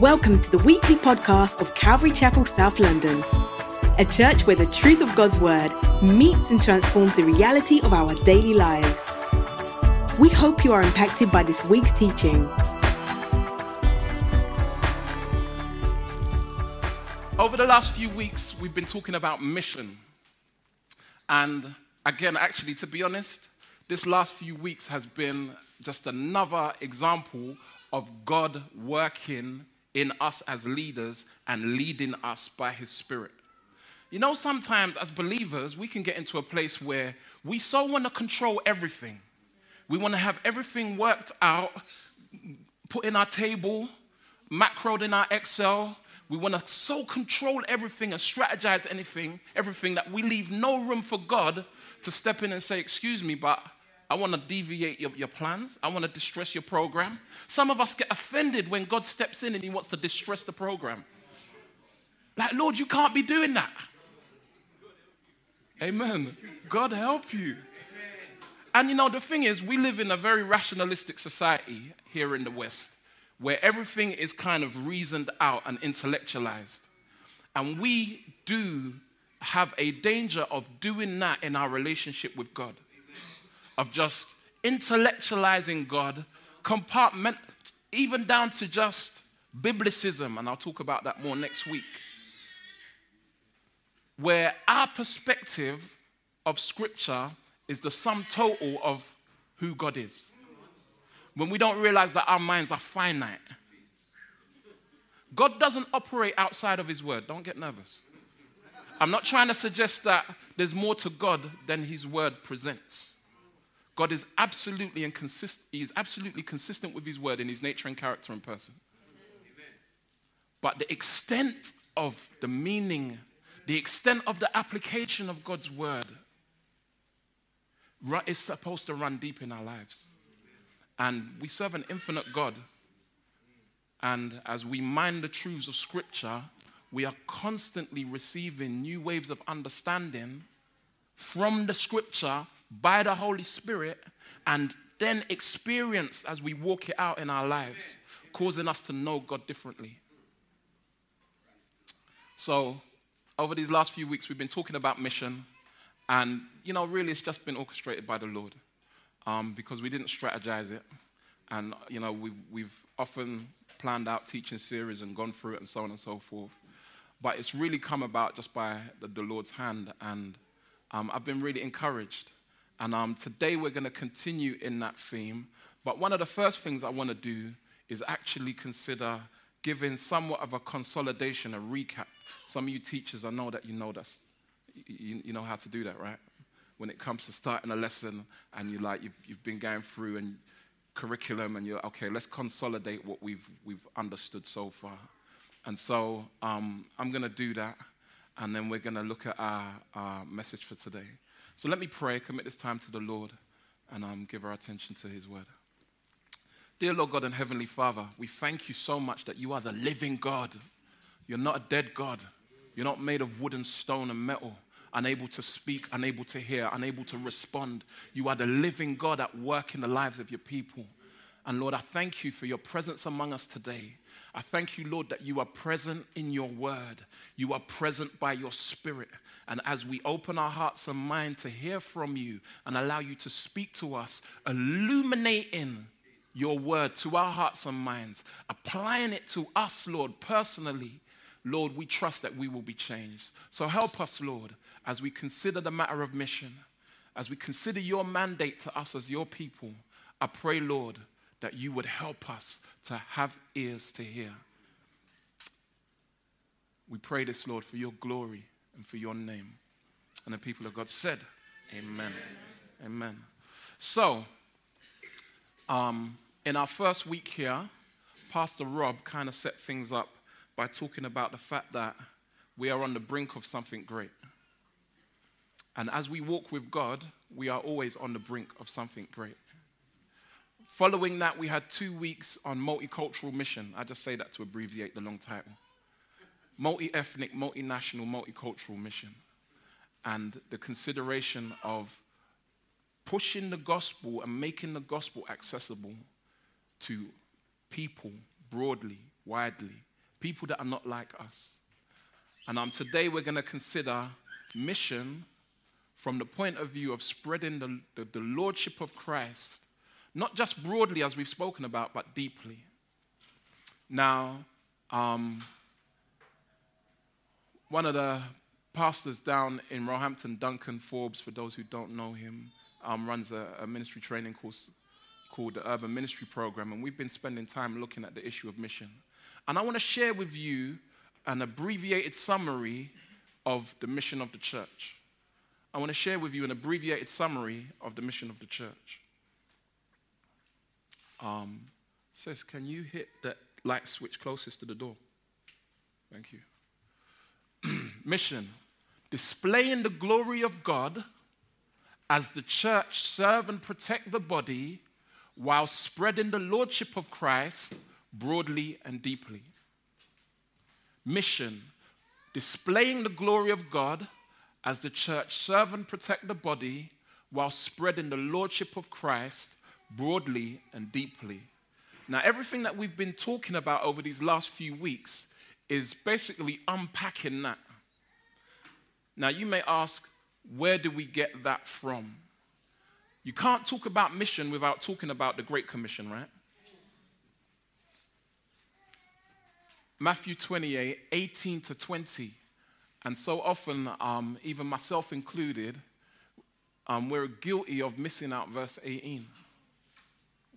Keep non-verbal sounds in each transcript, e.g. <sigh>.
Welcome to the weekly podcast of Calvary Chapel, South London, a church where the truth of God's word meets and transforms the reality of our daily lives. We hope you are impacted by this week's teaching. Over the last few weeks, we've been talking about mission. And again, actually, to be honest, this last few weeks has been just another example of God working in us as leaders and leading us by His Spirit. You know, sometimes as believers, we can get into a place where we so want to control everything. We want to have everything worked out, put in our table, macroed in our Excel. We want to so control everything and strategize anything, everything that we leave no room for God to step in and say, Excuse me, but I want to deviate your, your plans. I want to distress your program. Some of us get offended when God steps in and he wants to distress the program. Like, Lord, you can't be doing that. Amen. God help you. And you know, the thing is, we live in a very rationalistic society here in the West where everything is kind of reasoned out and intellectualized. And we do have a danger of doing that in our relationship with God of just intellectualizing God, compartment, even down to just biblicism, and I'll talk about that more next week, where our perspective of Scripture is the sum total of who God is. When we don't realize that our minds are finite. God doesn't operate outside of His Word. Don't get nervous. I'm not trying to suggest that there's more to God than His Word presents. God is absolutely and consist- he is absolutely consistent with his word in his nature and character and person. But the extent of the meaning, the extent of the application of God's word is supposed to run deep in our lives. And we serve an infinite God. And as we mind the truths of Scripture, we are constantly receiving new waves of understanding from the Scripture by the Holy Spirit and then experienced as we walk it out in our lives, causing us to know God differently. So, over these last few weeks, we've been talking about mission, and you know, really, it's just been orchestrated by the Lord um, because we didn't strategize it, and you know, we've, we've often planned out teaching series and gone through it and so on and so forth, but it's really come about just by the, the Lord's hand, and um, I've been really encouraged. And um, today we're going to continue in that theme. But one of the first things I want to do is actually consider giving somewhat of a consolidation, a recap. Some of you teachers, I know that you know that. You, you know how to do that, right? When it comes to starting a lesson and you like you've, you've been going through and curriculum and you're okay, let's consolidate what we've we've understood so far. And so um, I'm going to do that, and then we're going to look at our, our message for today. So let me pray, commit this time to the Lord, and um, give our attention to His word. Dear Lord God and Heavenly Father, we thank you so much that you are the living God. You're not a dead God. You're not made of wood and stone and metal, unable to speak, unable to hear, unable to respond. You are the living God at work in the lives of your people. And Lord, I thank you for your presence among us today. I thank you, Lord, that you are present in your word. You are present by your spirit. And as we open our hearts and mind to hear from you and allow you to speak to us, illuminating your word to our hearts and minds, applying it to us, Lord, personally, Lord, we trust that we will be changed. So help us, Lord, as we consider the matter of mission, as we consider your mandate to us as your people. I pray, Lord, that you would help us to have ears to hear. We pray this, Lord, for your glory and for your name. And the people of God said, Amen. Amen. Amen. So, um, in our first week here, Pastor Rob kind of set things up by talking about the fact that we are on the brink of something great. And as we walk with God, we are always on the brink of something great. Following that, we had two weeks on multicultural mission. I just say that to abbreviate the long title. Multi ethnic, multinational, multicultural mission. And the consideration of pushing the gospel and making the gospel accessible to people broadly, widely, people that are not like us. And um, today we're going to consider mission from the point of view of spreading the, the, the lordship of Christ, not just broadly as we've spoken about, but deeply. Now, um, one of the pastors down in Roehampton, Duncan Forbes, for those who don't know him, um, runs a, a, ministry training course called the Urban Ministry Program, and we've been spending time looking at the issue of mission. And I want to share with you an abbreviated summary of the mission of the church. I want to share with you an abbreviated summary of the mission of the church. Um, says, can you hit that light switch closest to the door? Thank you. <clears throat> mission displaying the glory of God as the church serve and protect the body while spreading the lordship of Christ broadly and deeply. Mission displaying the glory of God as the church serve and protect the body while spreading the lordship of Christ broadly and deeply. Now, everything that we've been talking about over these last few weeks is basically unpacking that. Now, you may ask, where do we get that from? You can't talk about mission without talking about the Great Commission, right? Matthew 28 18 to 20. And so often, um, even myself included, um, we're guilty of missing out verse 18,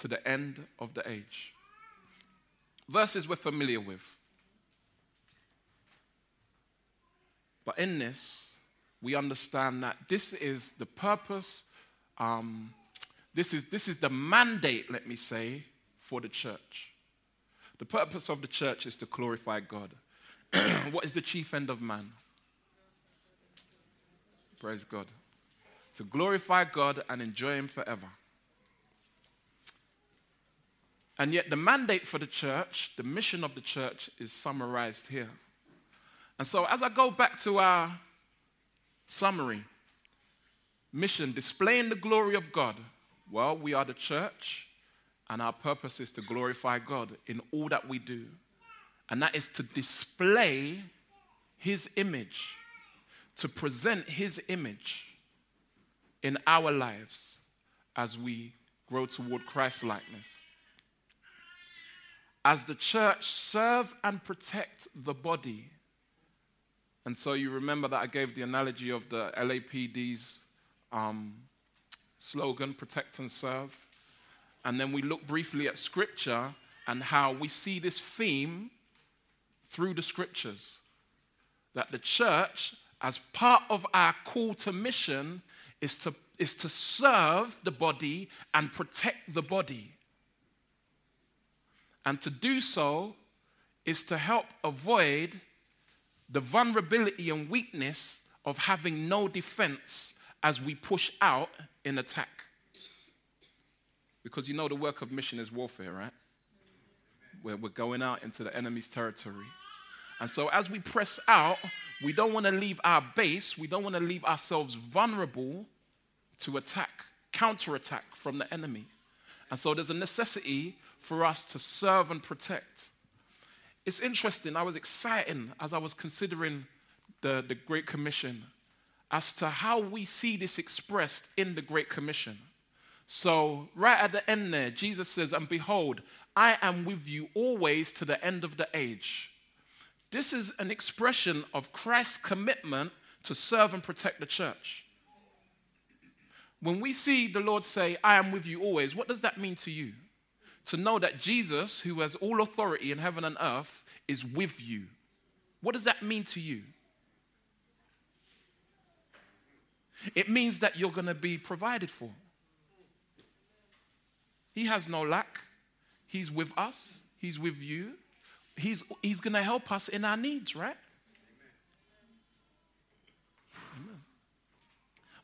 to the end of the age. Verses we're familiar with. But in this, we understand that this is the purpose, um, this, is, this is the mandate, let me say, for the church. The purpose of the church is to glorify God. <clears throat> what is the chief end of man? Praise God. To glorify God and enjoy Him forever. And yet, the mandate for the church, the mission of the church, is summarized here. And so, as I go back to our summary, mission, displaying the glory of God, well, we are the church, and our purpose is to glorify God in all that we do and that is to display his image, to present his image in our lives as we grow toward Christ likeness. As the church serve and protect the body. And so you remember that I gave the analogy of the LAPD's um, slogan, protect and serve. And then we look briefly at scripture and how we see this theme through the scriptures that the church, as part of our call to mission, is to, is to serve the body and protect the body. And to do so is to help avoid the vulnerability and weakness of having no defense as we push out in attack. Because you know the work of mission is warfare, right? Where we're going out into the enemy's territory. And so, as we press out, we don't want to leave our base, we don't want to leave ourselves vulnerable to attack, counterattack from the enemy. And so, there's a necessity for us to serve and protect. It's interesting, I was excited as I was considering the, the Great Commission as to how we see this expressed in the Great Commission. So, right at the end there, Jesus says, And behold, I am with you always to the end of the age. This is an expression of Christ's commitment to serve and protect the church. When we see the Lord say, I am with you always, what does that mean to you? To know that Jesus, who has all authority in heaven and earth, is with you. What does that mean to you? It means that you're going to be provided for. He has no lack. He's with us, He's with you. He's, he's going to help us in our needs, right? Amen.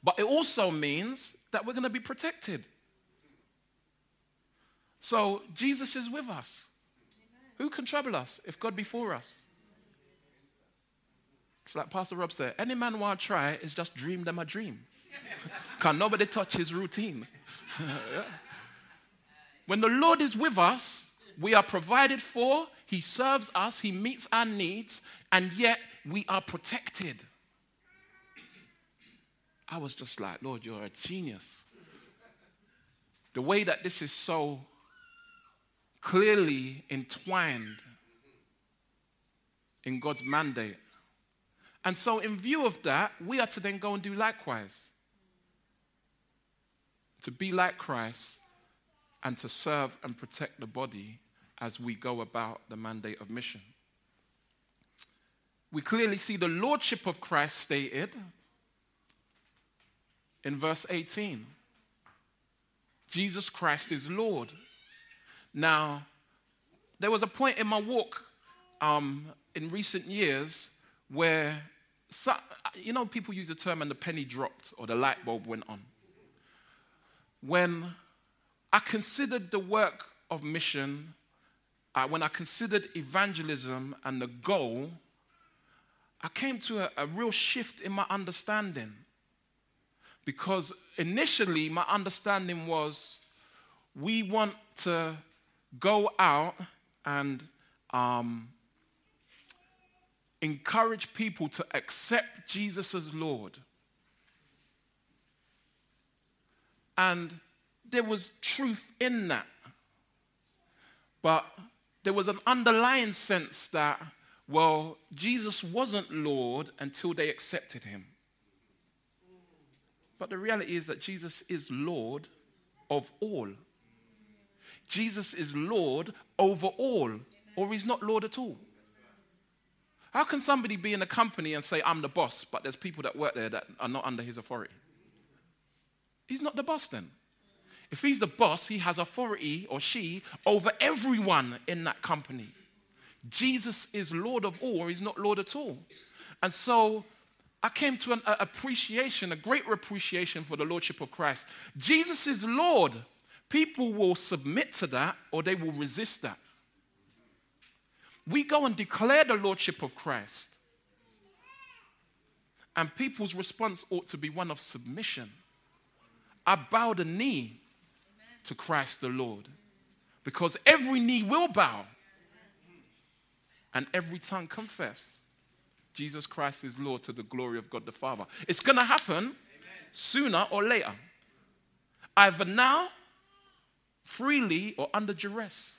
But it also means that we're going to be protected. So Jesus is with us. Who can trouble us if God be for us? It's like Pastor Rob said, any man want to try is just dream them a dream. <laughs> Can nobody touch his routine. <laughs> When the Lord is with us, we are provided for, He serves us, He meets our needs, and yet we are protected. I was just like, Lord, you're a genius. The way that this is so clearly entwined in God's mandate and so, in view of that, we are to then go and do likewise. To be like Christ and to serve and protect the body as we go about the mandate of mission. We clearly see the lordship of Christ stated in verse 18. Jesus Christ is Lord. Now, there was a point in my walk um, in recent years where so, you know, people use the term and the penny dropped or the light bulb went on. When I considered the work of mission, uh, when I considered evangelism and the goal, I came to a, a real shift in my understanding. Because initially, my understanding was we want to go out and um, encourage people to accept Jesus as Lord. And there was truth in that. But there was an underlying sense that, well, Jesus wasn't Lord until they accepted him. But the reality is that Jesus is Lord of all. Jesus is Lord over all, or he's not Lord at all. How can somebody be in a company and say, I'm the boss, but there's people that work there that are not under his authority? He's not the boss then. If he's the boss, he has authority or she over everyone in that company. Jesus is Lord of all, or he's not Lord at all. And so I came to an appreciation, a greater appreciation for the Lordship of Christ. Jesus is Lord. People will submit to that or they will resist that we go and declare the lordship of Christ. And people's response ought to be one of submission. I bow the knee to Christ the Lord because every knee will bow and every tongue confess Jesus Christ is Lord to the glory of God the Father. It's going to happen sooner or later, either now, freely, or under duress.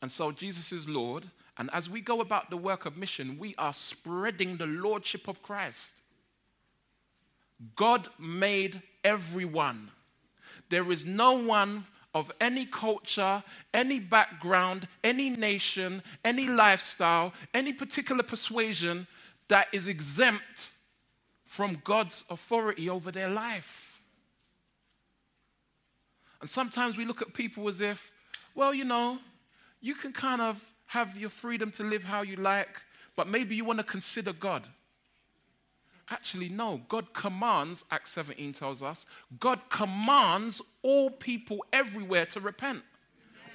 And so Jesus is Lord. And as we go about the work of mission, we are spreading the Lordship of Christ. God made everyone. There is no one of any culture, any background, any nation, any lifestyle, any particular persuasion that is exempt from God's authority over their life. And sometimes we look at people as if, well, you know, you can kind of have your freedom to live how you like, but maybe you want to consider God. Actually, no. God commands, Acts 17 tells us, God commands all people everywhere to repent.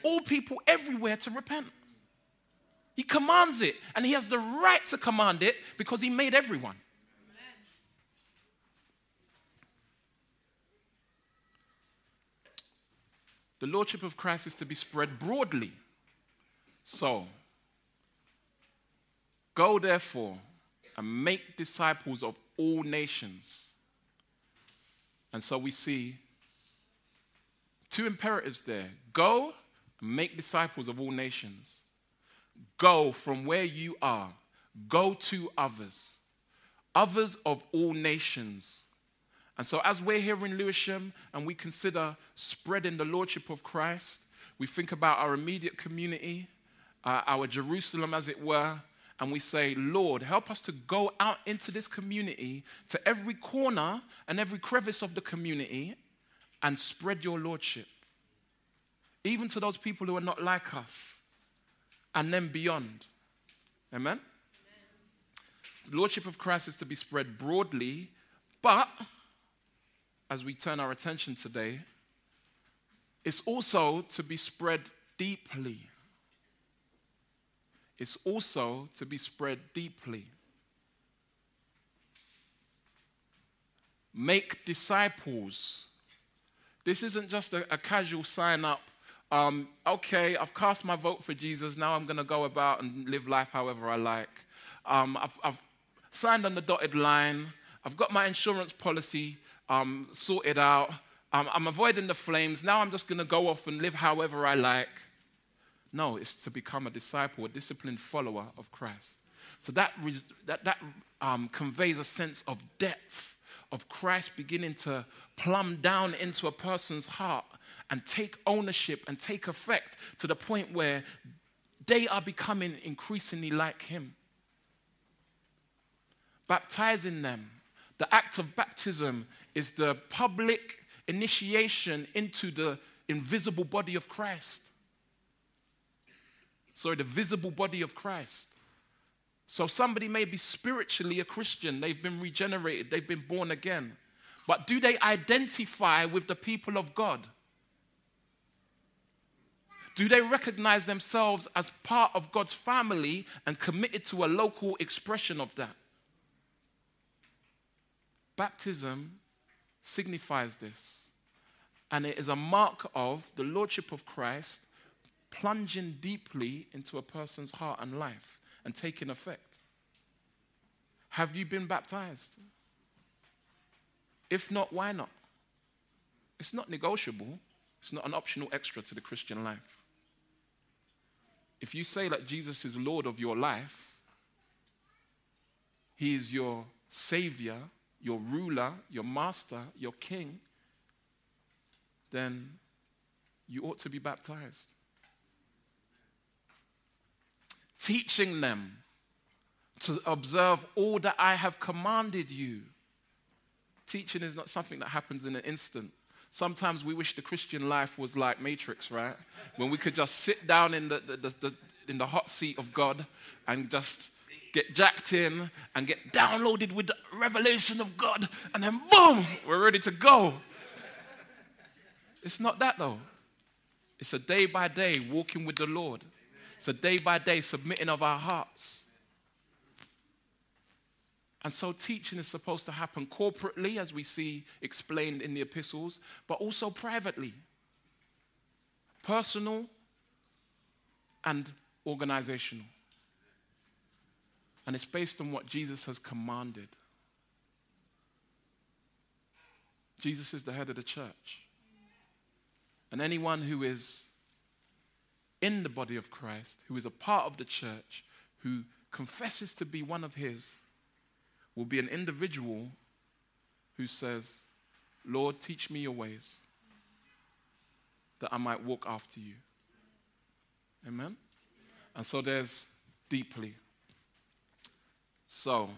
All people everywhere to repent. He commands it, and He has the right to command it because He made everyone. The Lordship of Christ is to be spread broadly. So, go therefore and make disciples of all nations. And so we see two imperatives there go and make disciples of all nations. Go from where you are, go to others, others of all nations. And so, as we're here in Lewisham and we consider spreading the Lordship of Christ, we think about our immediate community, uh, our Jerusalem, as it were, and we say, Lord, help us to go out into this community, to every corner and every crevice of the community, and spread your lordship. even to those people who are not like us, and then beyond. Amen? Amen? The Lordship of Christ is to be spread broadly, but as we turn our attention today, it's also to be spread deeply. It's also to be spread deeply. Make disciples. This isn't just a, a casual sign up. Um, okay, I've cast my vote for Jesus. Now I'm going to go about and live life however I like. Um, I've, I've, signed on the dotted line. I've got my insurance policy um, it out. Um, I'm avoiding the flames. Now I'm just going to go off and live however I like. No, it's to become a disciple, a disciplined follower of Christ. So that, that, that um, conveys a sense of depth of Christ beginning to plumb down into a person's heart and take ownership and take effect to the point where they are becoming increasingly like Him. Baptizing them. The act of baptism is the public initiation into the invisible body of Christ. Sorry, the visible body of Christ. So somebody may be spiritually a Christian, they've been regenerated, they've been born again. But do they identify with the people of God? Do they recognize themselves as part of God's family and committed to a local expression of that? Baptism signifies this. And it is a mark of the Lordship of Christ plunging deeply into a person's heart and life and taking effect. Have you been baptized? If not, why not? It's not negotiable, it's not an optional extra to the Christian life. If you say that Jesus is Lord of your life, He is your Savior, your ruler, your master, your king, then you ought to be baptized. Teaching them to observe all that I have commanded you. Teaching is not something that happens in an instant. Sometimes we wish the Christian life was like Matrix, right? When we could just sit down in the, the, the, the in the hot seat of God and just get jacked in and get downloaded with the revelation of God, and then boom, we're ready to go. It's not that though. It's a day by day walking with the Lord. It's a day by day submitting of our hearts. And so teaching is supposed to happen corporately, as we see explained in the epistles, but also privately, personal and organizational. And it's based on what Jesus has commanded. Jesus is the head of the church. And anyone who is in the body of Christ, who is a part of the church, who confesses to be one of his, will be an individual who says, Lord, teach me your ways that I might walk after you. Amen? And so there's deeply. So,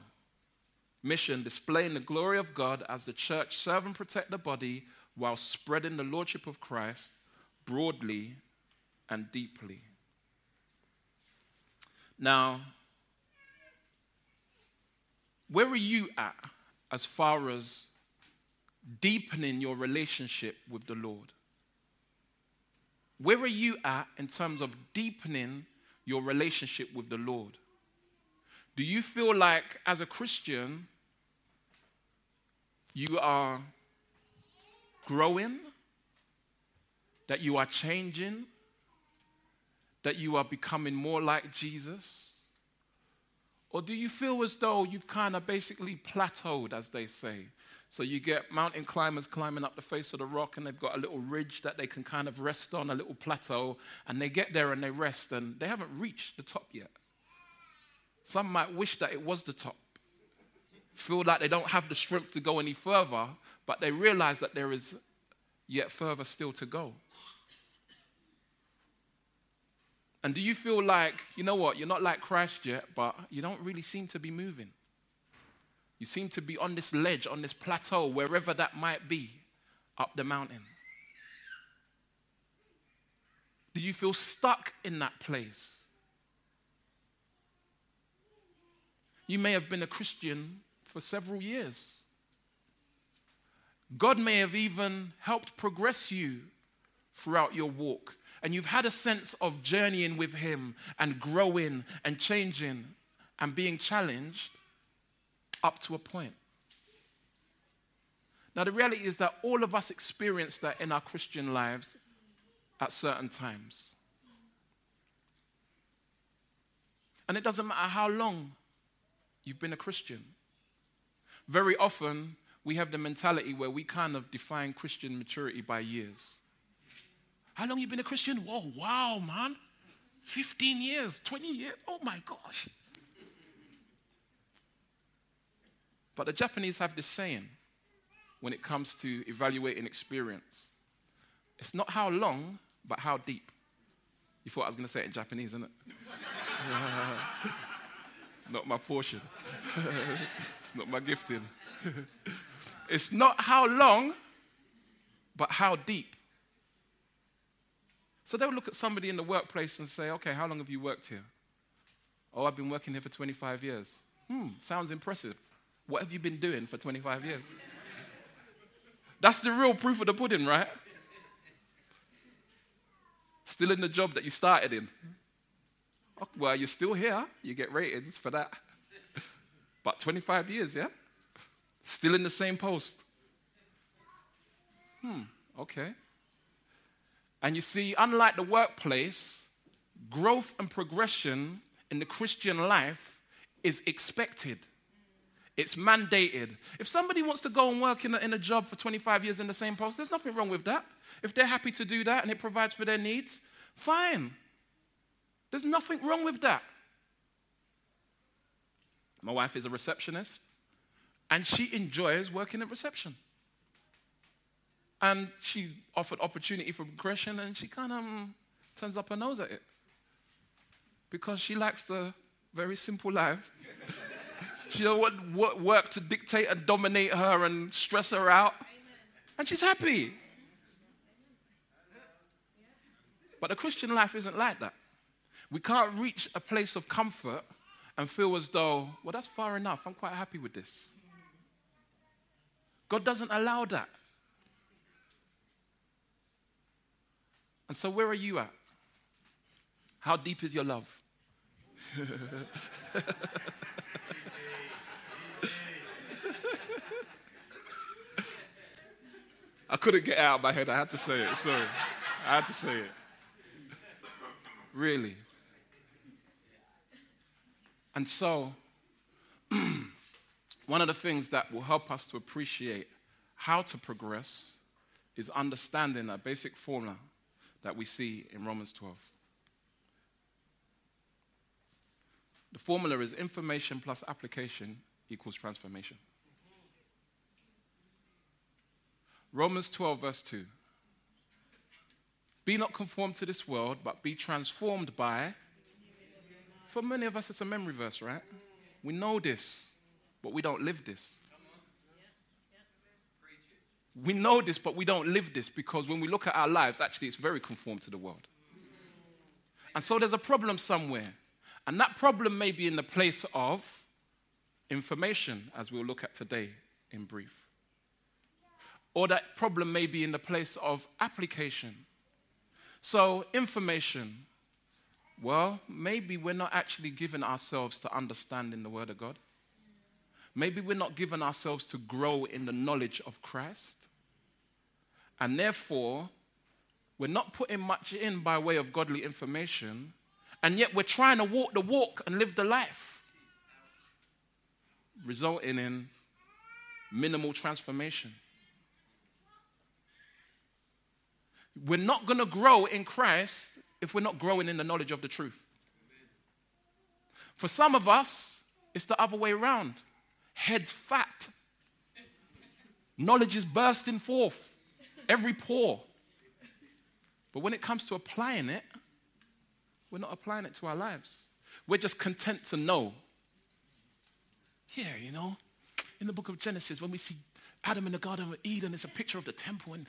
mission displaying the glory of God as the church serve and protect the body while spreading the lordship of Christ broadly and deeply. Now, where are you at as far as deepening your relationship with the Lord? Where are you at in terms of deepening your relationship with the Lord? Do you feel like, as a Christian, you are growing, that you are changing, that you are becoming more like Jesus? Or do you feel as though you've kind of basically plateaued, as they say? So you get mountain climbers climbing up the face of the rock, and they've got a little ridge that they can kind of rest on, a little plateau, and they get there and they rest, and they haven't reached the top yet. Some might wish that it was the top, feel like they don't have the strength to go any further, but they realize that there is yet further still to go. And do you feel like, you know what, you're not like Christ yet, but you don't really seem to be moving? You seem to be on this ledge, on this plateau, wherever that might be, up the mountain. Do you feel stuck in that place? You may have been a Christian for several years. God may have even helped progress you throughout your walk. And you've had a sense of journeying with Him and growing and changing and being challenged up to a point. Now, the reality is that all of us experience that in our Christian lives at certain times. And it doesn't matter how long you've been a Christian. Very often, we have the mentality where we kind of define Christian maturity by years. How long you been a Christian? Whoa, wow, man. 15 years, 20 years. Oh my gosh. But the Japanese have this saying when it comes to evaluating experience it's not how long, but how deep. You thought I was going to say it in Japanese, isn't it? <laughs> not my portion. <laughs> it's not my gifting. <laughs> it's not how long, but how deep. So they'll look at somebody in the workplace and say, okay, how long have you worked here? Oh, I've been working here for 25 years. Hmm, sounds impressive. What have you been doing for 25 years? That's the real proof of the pudding, right? Still in the job that you started in. <laughs> Well, you're still here. You get ratings for that. <laughs> But 25 years, yeah? Still in the same post. Hmm, okay. And you see, unlike the workplace, growth and progression in the Christian life is expected. It's mandated. If somebody wants to go and work in a, in a job for 25 years in the same post, there's nothing wrong with that. If they're happy to do that and it provides for their needs, fine. There's nothing wrong with that. My wife is a receptionist and she enjoys working at reception. And she's offered opportunity for progression and she kind of um, turns up her nose at it because she likes the very simple life <laughs> she don't want work to dictate and dominate her and stress her out. And she's happy. But the Christian life isn't like that. We can't reach a place of comfort and feel as though, well, that's far enough. I'm quite happy with this. God doesn't allow that. And so, where are you at? How deep is your love? <laughs> I couldn't get out of my head. I had to say it. Sorry. I had to say it. Really. And so, <clears throat> one of the things that will help us to appreciate how to progress is understanding that basic formula that we see in Romans 12. The formula is information plus application equals transformation. Romans 12, verse 2. Be not conformed to this world, but be transformed by. For many of us, it's a memory verse, right? We know this, but we don't live this. We know this, but we don't live this because when we look at our lives, actually, it's very conformed to the world. And so there's a problem somewhere. And that problem may be in the place of information, as we'll look at today in brief. Or that problem may be in the place of application. So, information. Well, maybe we're not actually giving ourselves to understanding the Word of God. Maybe we're not giving ourselves to grow in the knowledge of Christ. And therefore, we're not putting much in by way of godly information, and yet we're trying to walk the walk and live the life, resulting in minimal transformation. We're not going to grow in Christ if we're not growing in the knowledge of the truth. For some of us, it's the other way around. Heads fat. Knowledge is bursting forth, every pore. But when it comes to applying it, we're not applying it to our lives. We're just content to know. Yeah, you know, in the book of Genesis, when we see Adam in the Garden of Eden, it's a picture of the temple, and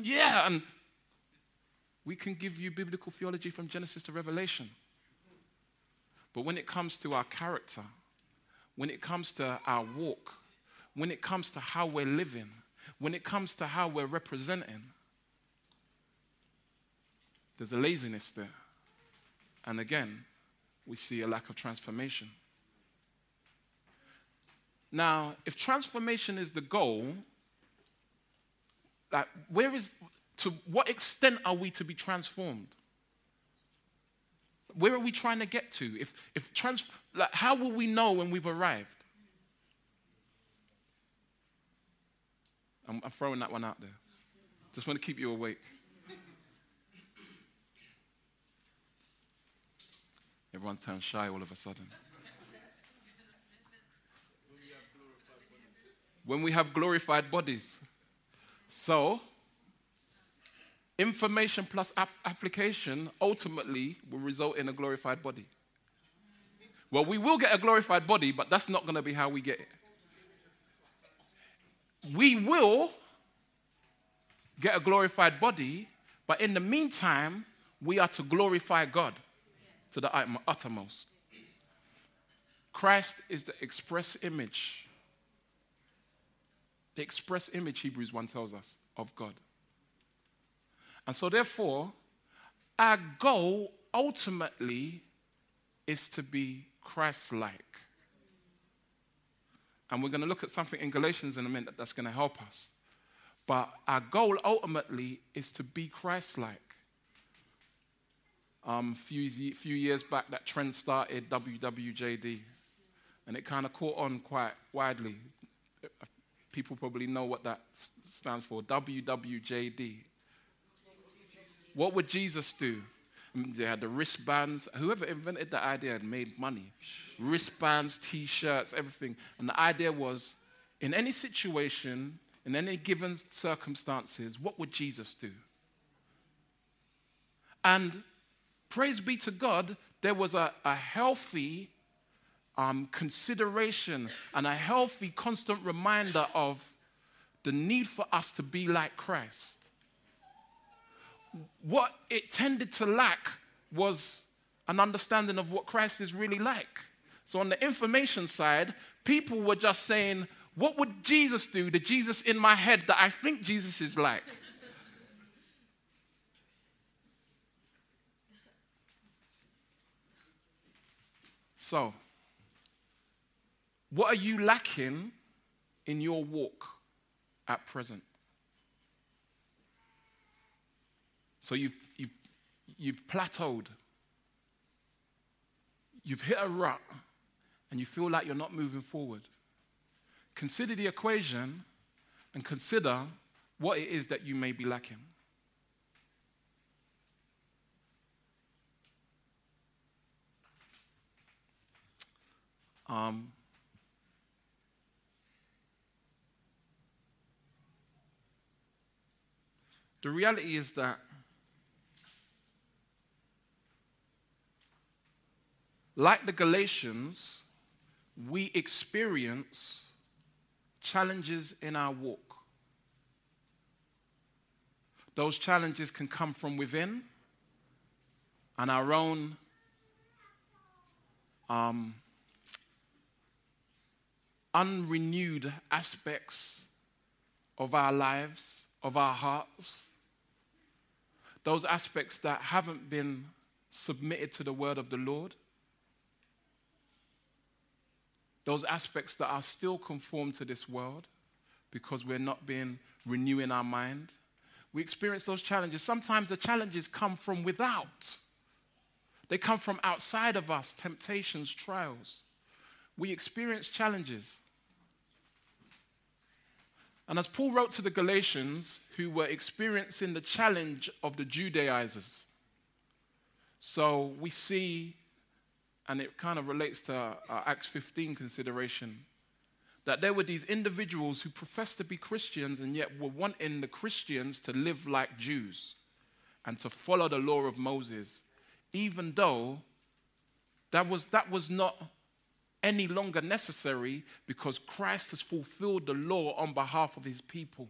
yeah, and We can give you biblical theology from Genesis to Revelation. But when it comes to our character, when it comes to our walk, when it comes to how we're living, when it comes to how we're representing, there's a laziness there. And again, we see a lack of transformation. Now, if transformation is the goal, like where is to what extent are we to be transformed? Where are we trying to get to? If if trans like how will we know when we've arrived? I'm, I'm throwing that one out there. Just want to keep you awake. Everyone's turned shy all of a sudden. when we have glorified bodies. So, information plus ap- application ultimately will result in a glorified body. Well, we will get a glorified body, but that's not going to be how we get it. We will get a glorified body, but in the meantime, we are to glorify God to the uttermost. Christ is the express image, the express image, Hebrews 1 tells us, of God. And so, therefore, our goal ultimately is to be Christ like. And we're going to look at something in Galatians in a minute that's going to help us. But our goal ultimately is to be Christ like. Um, a few, few years back, that trend started, WWJD, and it kind of caught on quite widely. People probably know what that stands for WWJD. What would Jesus do? They had the wristbands. Whoever invented the idea had made money. Wristbands, t shirts, everything. And the idea was in any situation, in any given circumstances, what would Jesus do? And praise be to God, there was a, a healthy um, consideration and a healthy, constant reminder of the need for us to be like Christ. What it tended to lack was an understanding of what Christ is really like. So, on the information side, people were just saying, What would Jesus do? The Jesus in my head that I think Jesus is like. So, what are you lacking in your walk at present? So you've, you've, you've plateaued, you've hit a rut, and you feel like you're not moving forward. Consider the equation and consider what it is that you may be lacking. Um, the reality is that like the Galatians, we experience challenges in our walk. Those challenges can come from within and our own um, unrenewed aspects of our lives, of our hearts, those aspects that haven't been submitted to the word of the Lord, those aspects that are still conformed to this world because we're not being renewing our mind. We experience those challenges. Sometimes the challenges come from without. They come from outside of us, temptations, trials. We experience challenges. And as Paul wrote to the Galatians, who were experiencing the challenge of the Judaizers, so we see, and it kind of relates to our Acts 15 consideration, that there were these individuals who professed to be Christians and yet were wanting the Christians to live like Jews and to follow the law of Moses, even though that was, that was not any longer necessary because Christ has fulfilled the law on behalf of his people.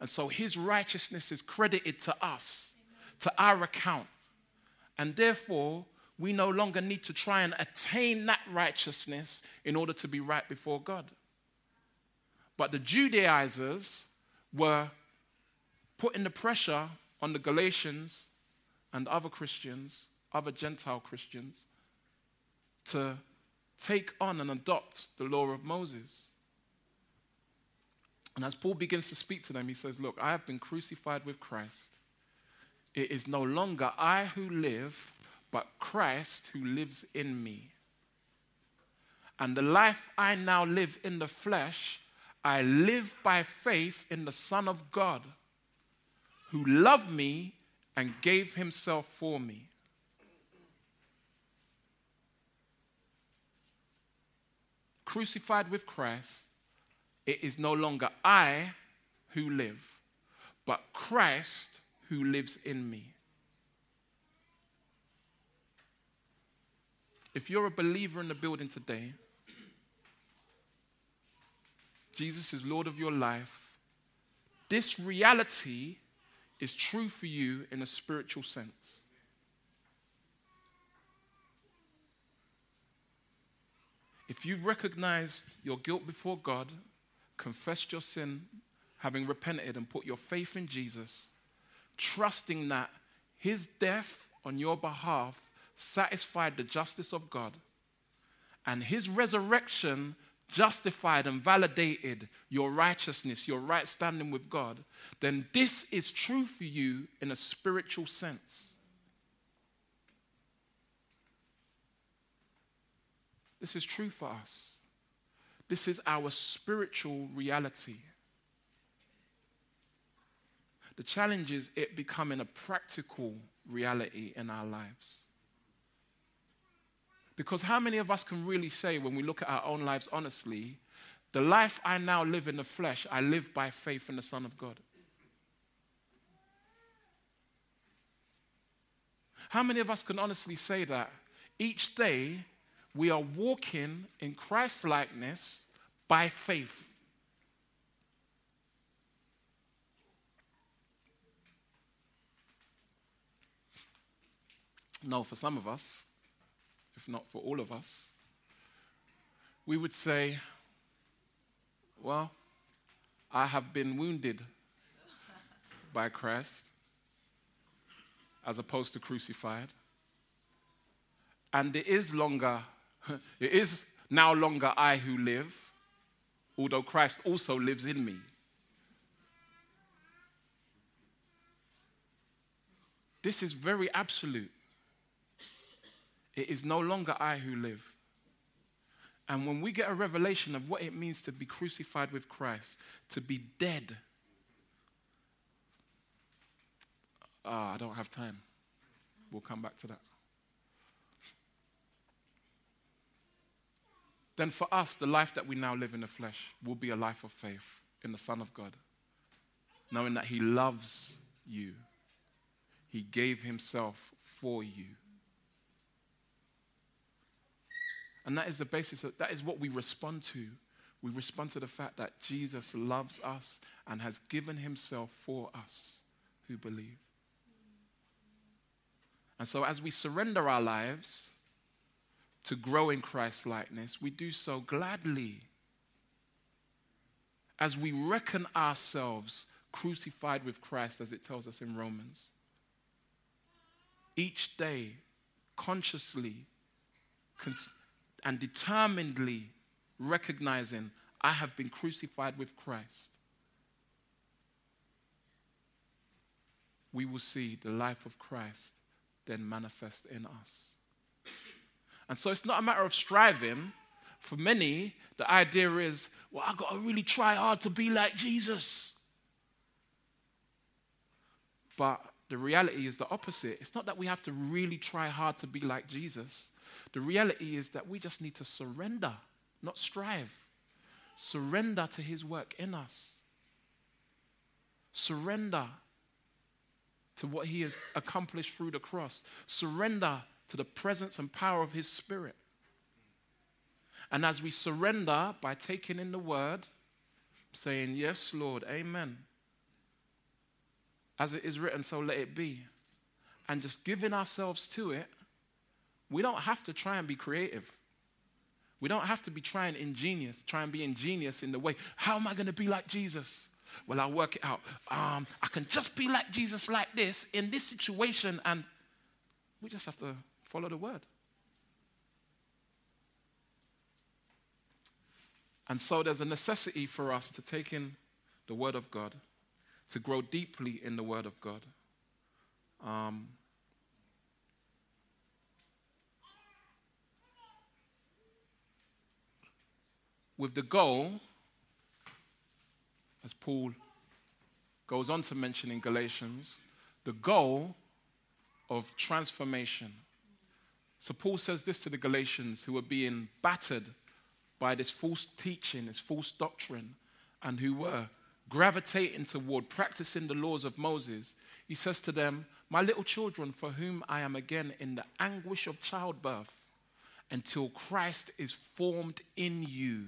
And so his righteousness is credited to us to our account. And therefore, we no longer need to try and attain that righteousness in order to be right before God. But the Judaizers were putting the pressure on the Galatians and other Christians, other Gentile Christians, to take on and adopt the law of Moses. And as Paul begins to speak to them, he says, Look, I have been crucified with Christ. It is no longer I who live, but Christ who lives in me. And the life I now live in the flesh, I live by faith in the Son of God, who loved me and gave himself for me. Crucified with Christ, it is no longer I who live, but Christ who lives in me. If you're a believer in the building today, Jesus is Lord of your life, this reality is true for you in a spiritual sense. If you've recognized your guilt before God, confessed your sin, having repented and put your faith in Jesus, trusting that his death on your behalf satisfied the justice of God, and his resurrection justified and validated your righteousness, your right standing with God, then this is true for you in a spiritual sense. This is true for us. This is our spiritual reality. The challenge is it becoming a practical reality in our lives. Because how many of us can really say, when we look at our own lives honestly, the life I now live in the flesh, I live by faith in the Son of God? How many of us can honestly say that each day we are walking in Christ likeness by faith? No, for some of us, if not for all of us, we would say, Well, I have been wounded by Christ as opposed to crucified. And it is longer, <laughs> it is now longer I who live, although Christ also lives in me. This is very absolute. It is no longer I who live. And when we get a revelation of what it means to be crucified with Christ, to be dead, ah, I don't have time. We'll come back to that. Then for us, the life that we now live in the flesh will be a life of faith in the Son of God, knowing that He loves you, He gave Himself for you. And that is the basis, of, that is what we respond to. We respond to the fact that Jesus loves us and has given himself for us who believe. And so, as we surrender our lives to grow in Christ's likeness, we do so gladly. As we reckon ourselves crucified with Christ, as it tells us in Romans. Each day, consciously, cons- and determinedly recognizing I have been crucified with Christ, we will see the life of Christ then manifest in us. And so it's not a matter of striving. For many, the idea is, well, I've got to really try hard to be like Jesus. But the reality is the opposite. It's not that we have to really try hard to be like Jesus. The reality is that we just need to surrender, not strive. Surrender to His work in us. Surrender to what He has accomplished through the cross. Surrender to the presence and power of His Spirit. And as we surrender by taking in the word, saying, Yes, Lord, Amen. As it is written, so let it be. and just giving ourselves to it, we don't have to try and be creative. We don't have to be trying ingenious, try and be ingenious in the way, how am I going to be like Jesus? Well, I'll work it out. Um, I can just be like Jesus like this in this situation, and we just have to follow the word. And so there's a necessity for us to take in the word of God, to grow deeply in the word of God. Um, with the goal, as Paul goes on to mention in Galatians, the goal of transformation. So Paul says this to the Galatians who are being battered by this false teaching, this false doctrine, and who were gravitating toward practicing the laws of Moses. He says to them, My little children, for whom I am again in the anguish of childbirth, until Christ is formed in you.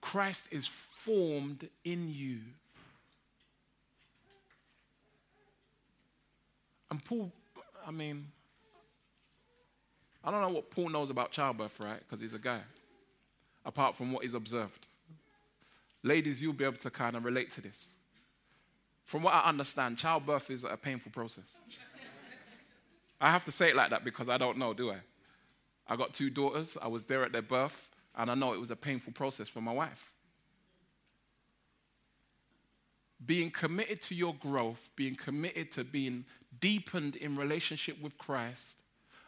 Christ is formed in you. And Paul, I mean, I don't know what Paul knows about childbirth, right? Because he's a guy, apart from what he's observed. Ladies, you'll be able to kind of relate to this. From what I understand, childbirth is a painful process. <laughs> I have to say it like that because I don't know, do I? I got two daughters, I was there at their birth, and I know it was a painful process for my wife. Being committed to your growth, being committed to being deepened in relationship with Christ,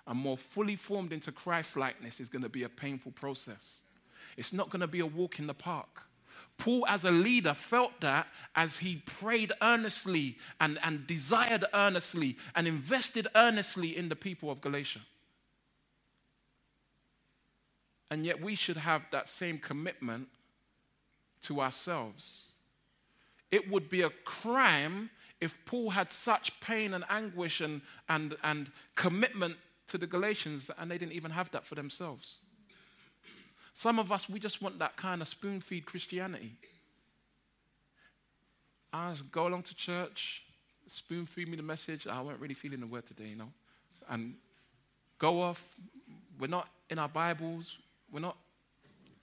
and more fully formed into Christ likeness is going to be a painful process. It's not going to be a walk in the park. Paul, as a leader, felt that as he prayed earnestly and, and desired earnestly and invested earnestly in the people of Galatia. And yet, we should have that same commitment to ourselves. It would be a crime if Paul had such pain and anguish and, and, and commitment to the Galatians and they didn't even have that for themselves. Some of us, we just want that kind of spoon feed Christianity. I go along to church, spoon feed me the message. I wasn't really feeling the word today, you know. And go off. We're not in our Bibles. We're not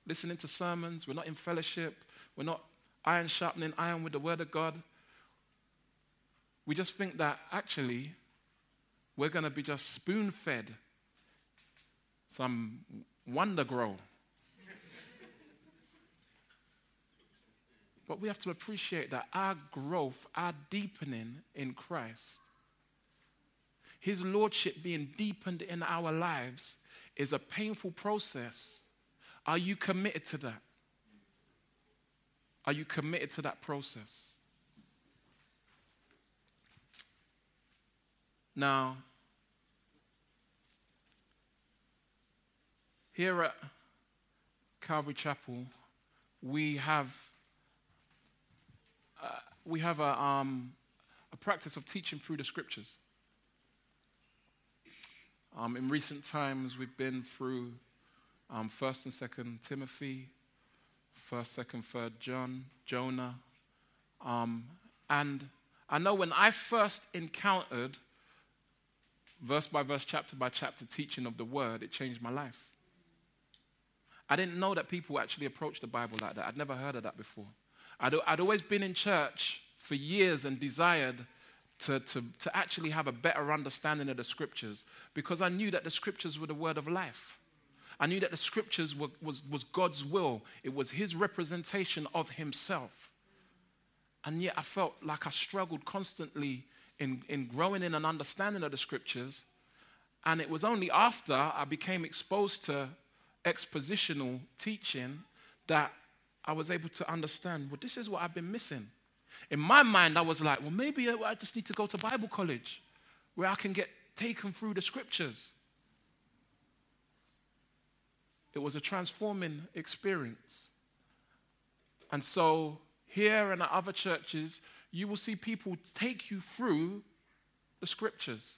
listening to sermons. We're not in fellowship. We're not iron sharpening iron with the word of God. We just think that actually we're going to be just spoon fed some Wonder-Gro. But we have to appreciate that our growth, our deepening in Christ, His Lordship being deepened in our lives is a painful process. Are you committed to that? Are you committed to that process? Now, here at Calvary Chapel, we have we have a, um, a practice of teaching through the scriptures. Um, in recent times, we've been through um, First and Second Timothy, First, Second, Third John, Jonah, um, and I know when I first encountered verse by verse, chapter by chapter teaching of the word, it changed my life. I didn't know that people actually approach the Bible like that. I'd never heard of that before. I'd, I'd always been in church for years and desired to, to, to actually have a better understanding of the scriptures because I knew that the scriptures were the word of life. I knew that the scriptures were, was, was God's will, it was His representation of Himself. And yet I felt like I struggled constantly in, in growing in an understanding of the scriptures. And it was only after I became exposed to expositional teaching that I was able to understand, well, this is what I've been missing. In my mind, I was like, well, maybe I just need to go to Bible college where I can get taken through the scriptures. It was a transforming experience. And so, here and at other churches, you will see people take you through the scriptures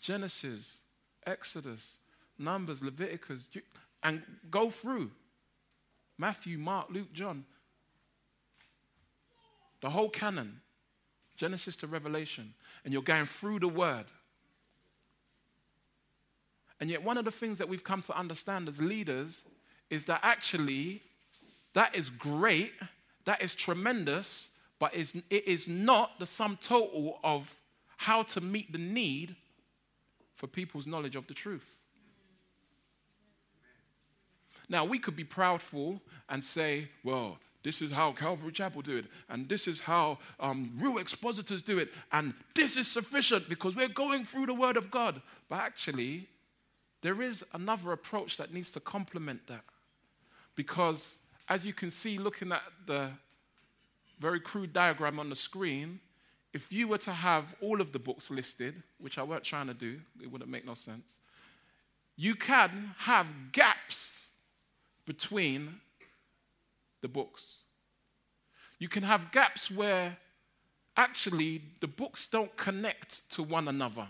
Genesis, Exodus, Numbers, Leviticus, and go through Matthew, Mark, Luke, John. The whole canon. Genesis to Revelation, and you're going through the word. And yet, one of the things that we've come to understand as leaders is that actually that is great, that is tremendous, but it is not the sum total of how to meet the need for people's knowledge of the truth. Now, we could be proudful and say, well, this is how Calvary Chapel do it, and this is how um, real expositors do it, and this is sufficient because we're going through the Word of God. But actually, there is another approach that needs to complement that. Because as you can see, looking at the very crude diagram on the screen, if you were to have all of the books listed, which I weren't trying to do, it wouldn't make no sense, you can have gaps between the books. You can have gaps where actually the books don't connect to one another.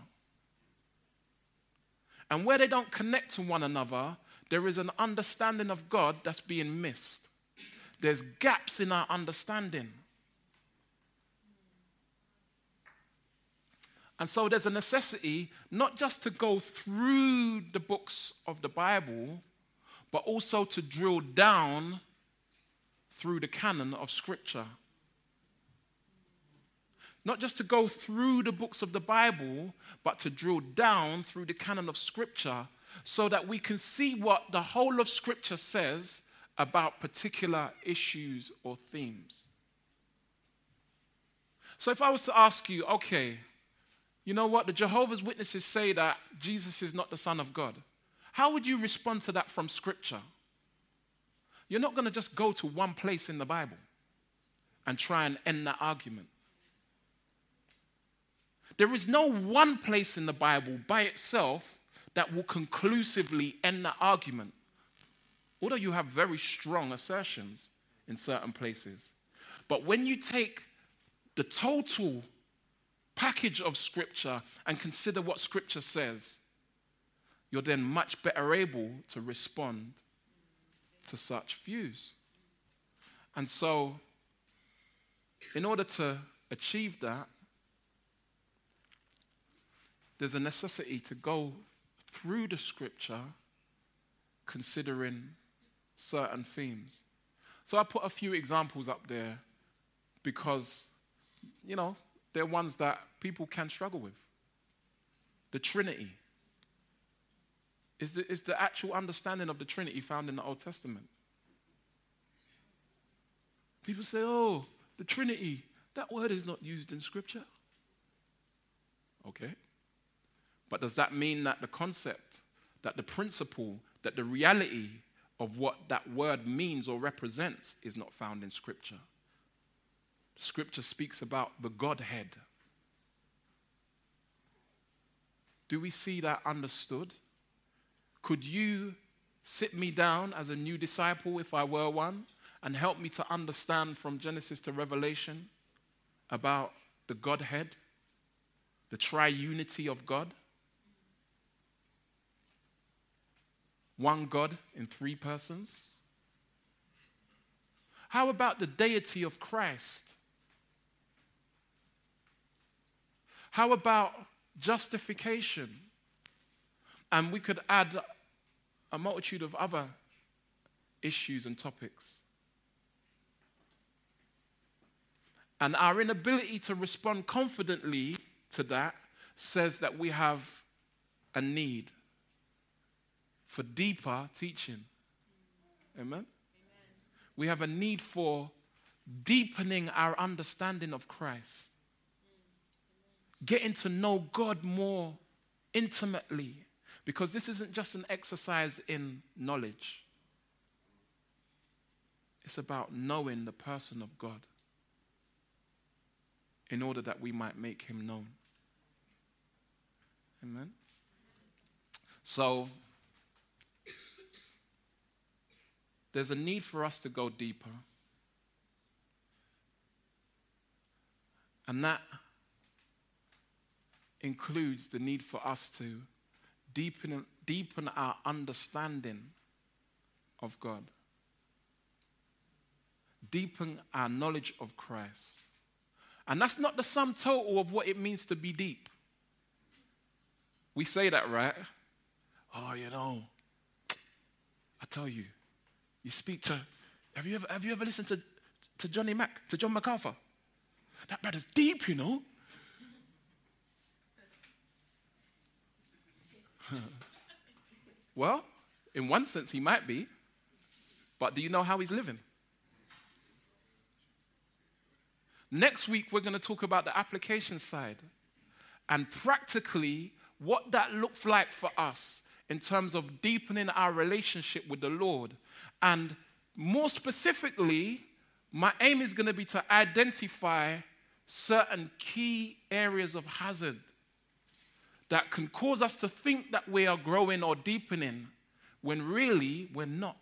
And where they don't connect to one another, there is an understanding of God that's being missed. There's gaps in our understanding. And so there's a necessity not just to go through the books of the Bible, but also to drill down through the canon of Scripture. Not just to go through the books of the Bible, but to drill down through the canon of Scripture so that we can see what the whole of Scripture says about particular issues or themes. So if I was to ask you, okay, you know what? The Jehovah's Witnesses say that Jesus is not the Son of God. How would you respond to that from Scripture? You're not going to just go to one place in the Bible and try and end that argument. There is no one place in the Bible by itself that will conclusively end that argument. Although you have very strong assertions in certain places. But when you take the total package of Scripture and consider what Scripture says, you're then much better able to respond to such views. And so, in order to achieve that, there's a necessity to go through the Scripture considering certain themes. So I put a few examples up there because, you know, they're ones that people can struggle with. The Trinity. Is the, is the actual understanding of the Trinity found in the Old Testament? People say, oh, the Trinity, that word is not used in Scripture. Okay. But does that mean that the concept, that the principle, that the reality of what that word means or represents is not found in Scripture? Scripture speaks about the Godhead. Do we see that understood? Could you sit me down as a new disciple, if I were one, and help me to understand from Genesis to Revelation about the Godhead, the triunity of God? One God in three persons? How about the deity of Christ? How about justification? And we could add a multitude of other issues and topics. And our inability to respond confidently to that says that we have a need for deeper teaching. Amen? Amen? We have a need for deepening our understanding of Christ getting to know God more intimately. Because this isn't just an exercise in knowledge, it's about knowing the person of God in order that we might make him known. Amen? So, there's a need for us to go deeper. And that includes the need for us to deepen, deepen our understanding of God, deepen our knowledge of Christ, And that's not the sum total of what it means to be deep. We say that, right? Oh, you know, I tell you, you speak to, have you ever, have you ever listened to, to Johnny Mac, to John MacArthur? That brother's deep, you know. <laughs> well, in one sense, he might be, but do you know how he's living? Next week, we're going to talk about the application side and practically what that looks like for us in terms of deepening our relationship with the Lord. And more specifically, my aim is going to be to identify certain key areas of hazard that can cause us to think that we are growing or deepening when really we're not.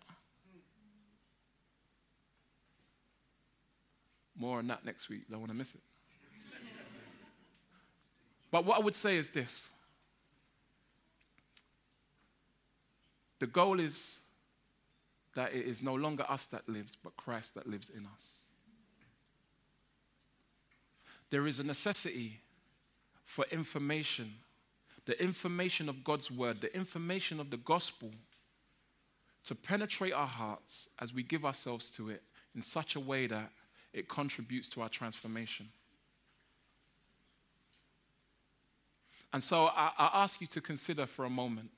More on that next week. Don't want to miss it. but what I would say is this the goal is that it is no longer us that lives, but Christ that lives in us. There is a necessity for information, the information of God's word, the information of the gospel to penetrate our hearts as we give ourselves to it in such a way that it contributes to our transformation. And so I, I, ask you to consider for a moment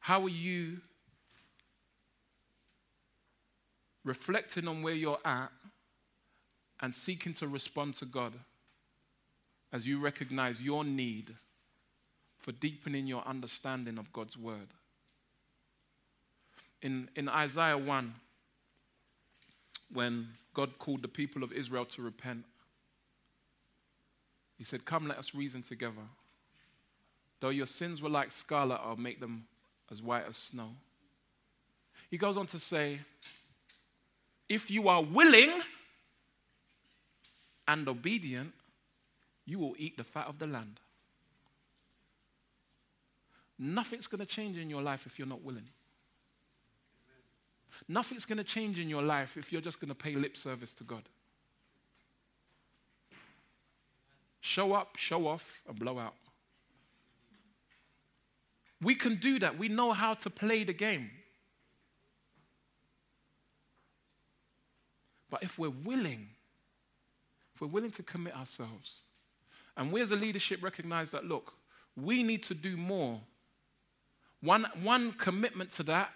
how are you reflecting on where you're at and seeking to respond to God as you recognize your need for deepening your understanding of God's word? In, in Isaiah 1, when God called the people of Israel to repent. He said, Come, let us reason together. Though your sins were like scarlet, I'll make them as white as snow. He goes on to say, If you are willing and obedient, you will eat the fat of the land. Nothing's going to change in your life if you're not willing. Nothing's going to change in your life if you're just going to pay lip service to God. Show up, show off, and blow out. We can do that. We know how to play the game. But if we're willing, if we're willing to commit ourselves, and we as a leadership recognize that, look, we need to do more. One, one commitment to that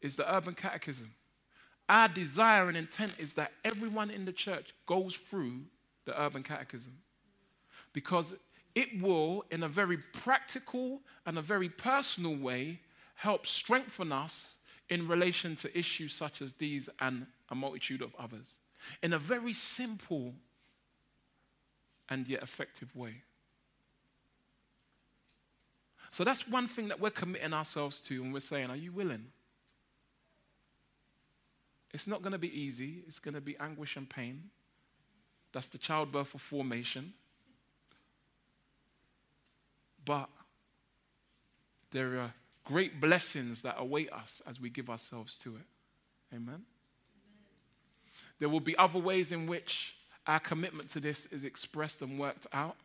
is the urban catechism. Our desire and intent is that everyone in the church goes through the urban catechism because it will, in a very practical and a very personal way, help strengthen us in relation to issues such as these and a multitude of others in a very simple and yet effective way. So that's one thing that we're committing ourselves to, and we're saying, Are you willing? It's not going to be easy, it's going to be anguish and pain. That's the childbirth of formation. But there are great blessings that await us as we give ourselves to it. Amen? Amen? There will be other ways in which our commitment to this is expressed and worked out.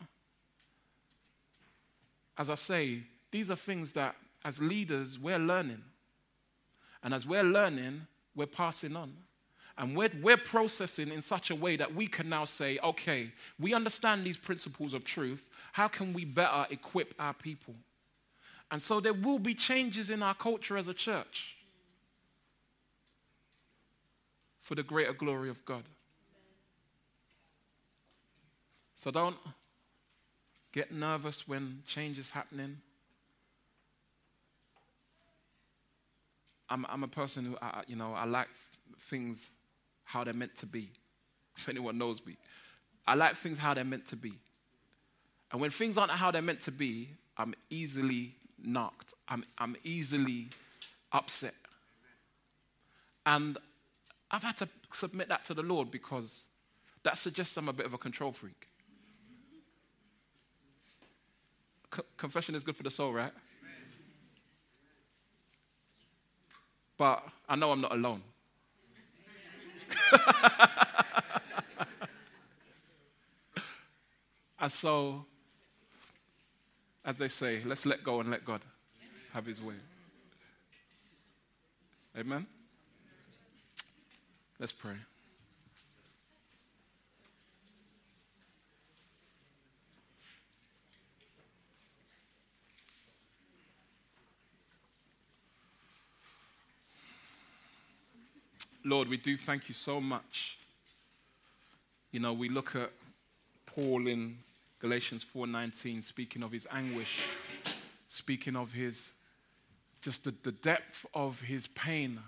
As I say, these are things that as leaders we're learning. And as we're learning, we're passing on. And we're, we're processing in such a way that we can now say, okay, we understand these principles of truth. How can we better equip our people? And so there will be changes in our culture as a church for the greater glory of God. So don't get nervous when change is happening. I'm, I'm a person who, I, you know, I like things how they're meant to be. <laughs> If anyone knows me, I like things how they're meant to be. And when things aren't how they're meant to be, I'm easily knocked. I'm, I'm easily upset. And I've had to submit that to the Lord because that suggests I'm a bit of a control freak. co- confession is good for the soul, right? But I know I'm not alone. <laughs> and so, as they say, let's let go and let God have his way. Amen? Let's pray. Lord, we do thank you so much. You know, we look at Paul in Galatians 4:19 speaking of his anguish, speaking of his just the, the depth of his pain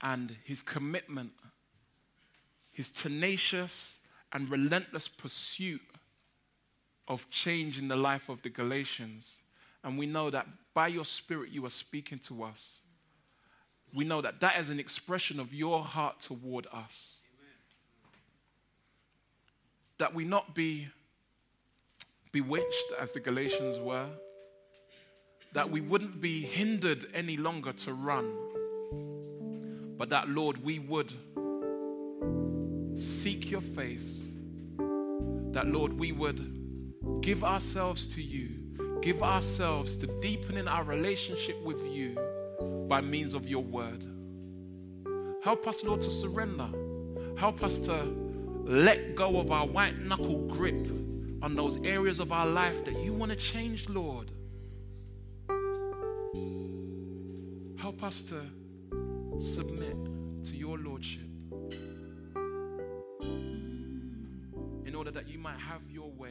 and his commitment, his tenacious and relentless pursuit of change in the life of the Galatians. And we know that by your Spirit you are speaking to us we know that that is an expression of your heart toward us. Amen. That we not be bewitched as the Galatians were, that we wouldn't be hindered any longer to run, but that, Lord, we would seek your face, that, Lord, we would give ourselves to you, give ourselves to deepening our relationship with you by means of your word. Help us, Lord, to surrender. Help us to let go of our white knuckle grip on those areas of our life that you want to change, Lord. Help us to submit to your Lordship in order that you might have your way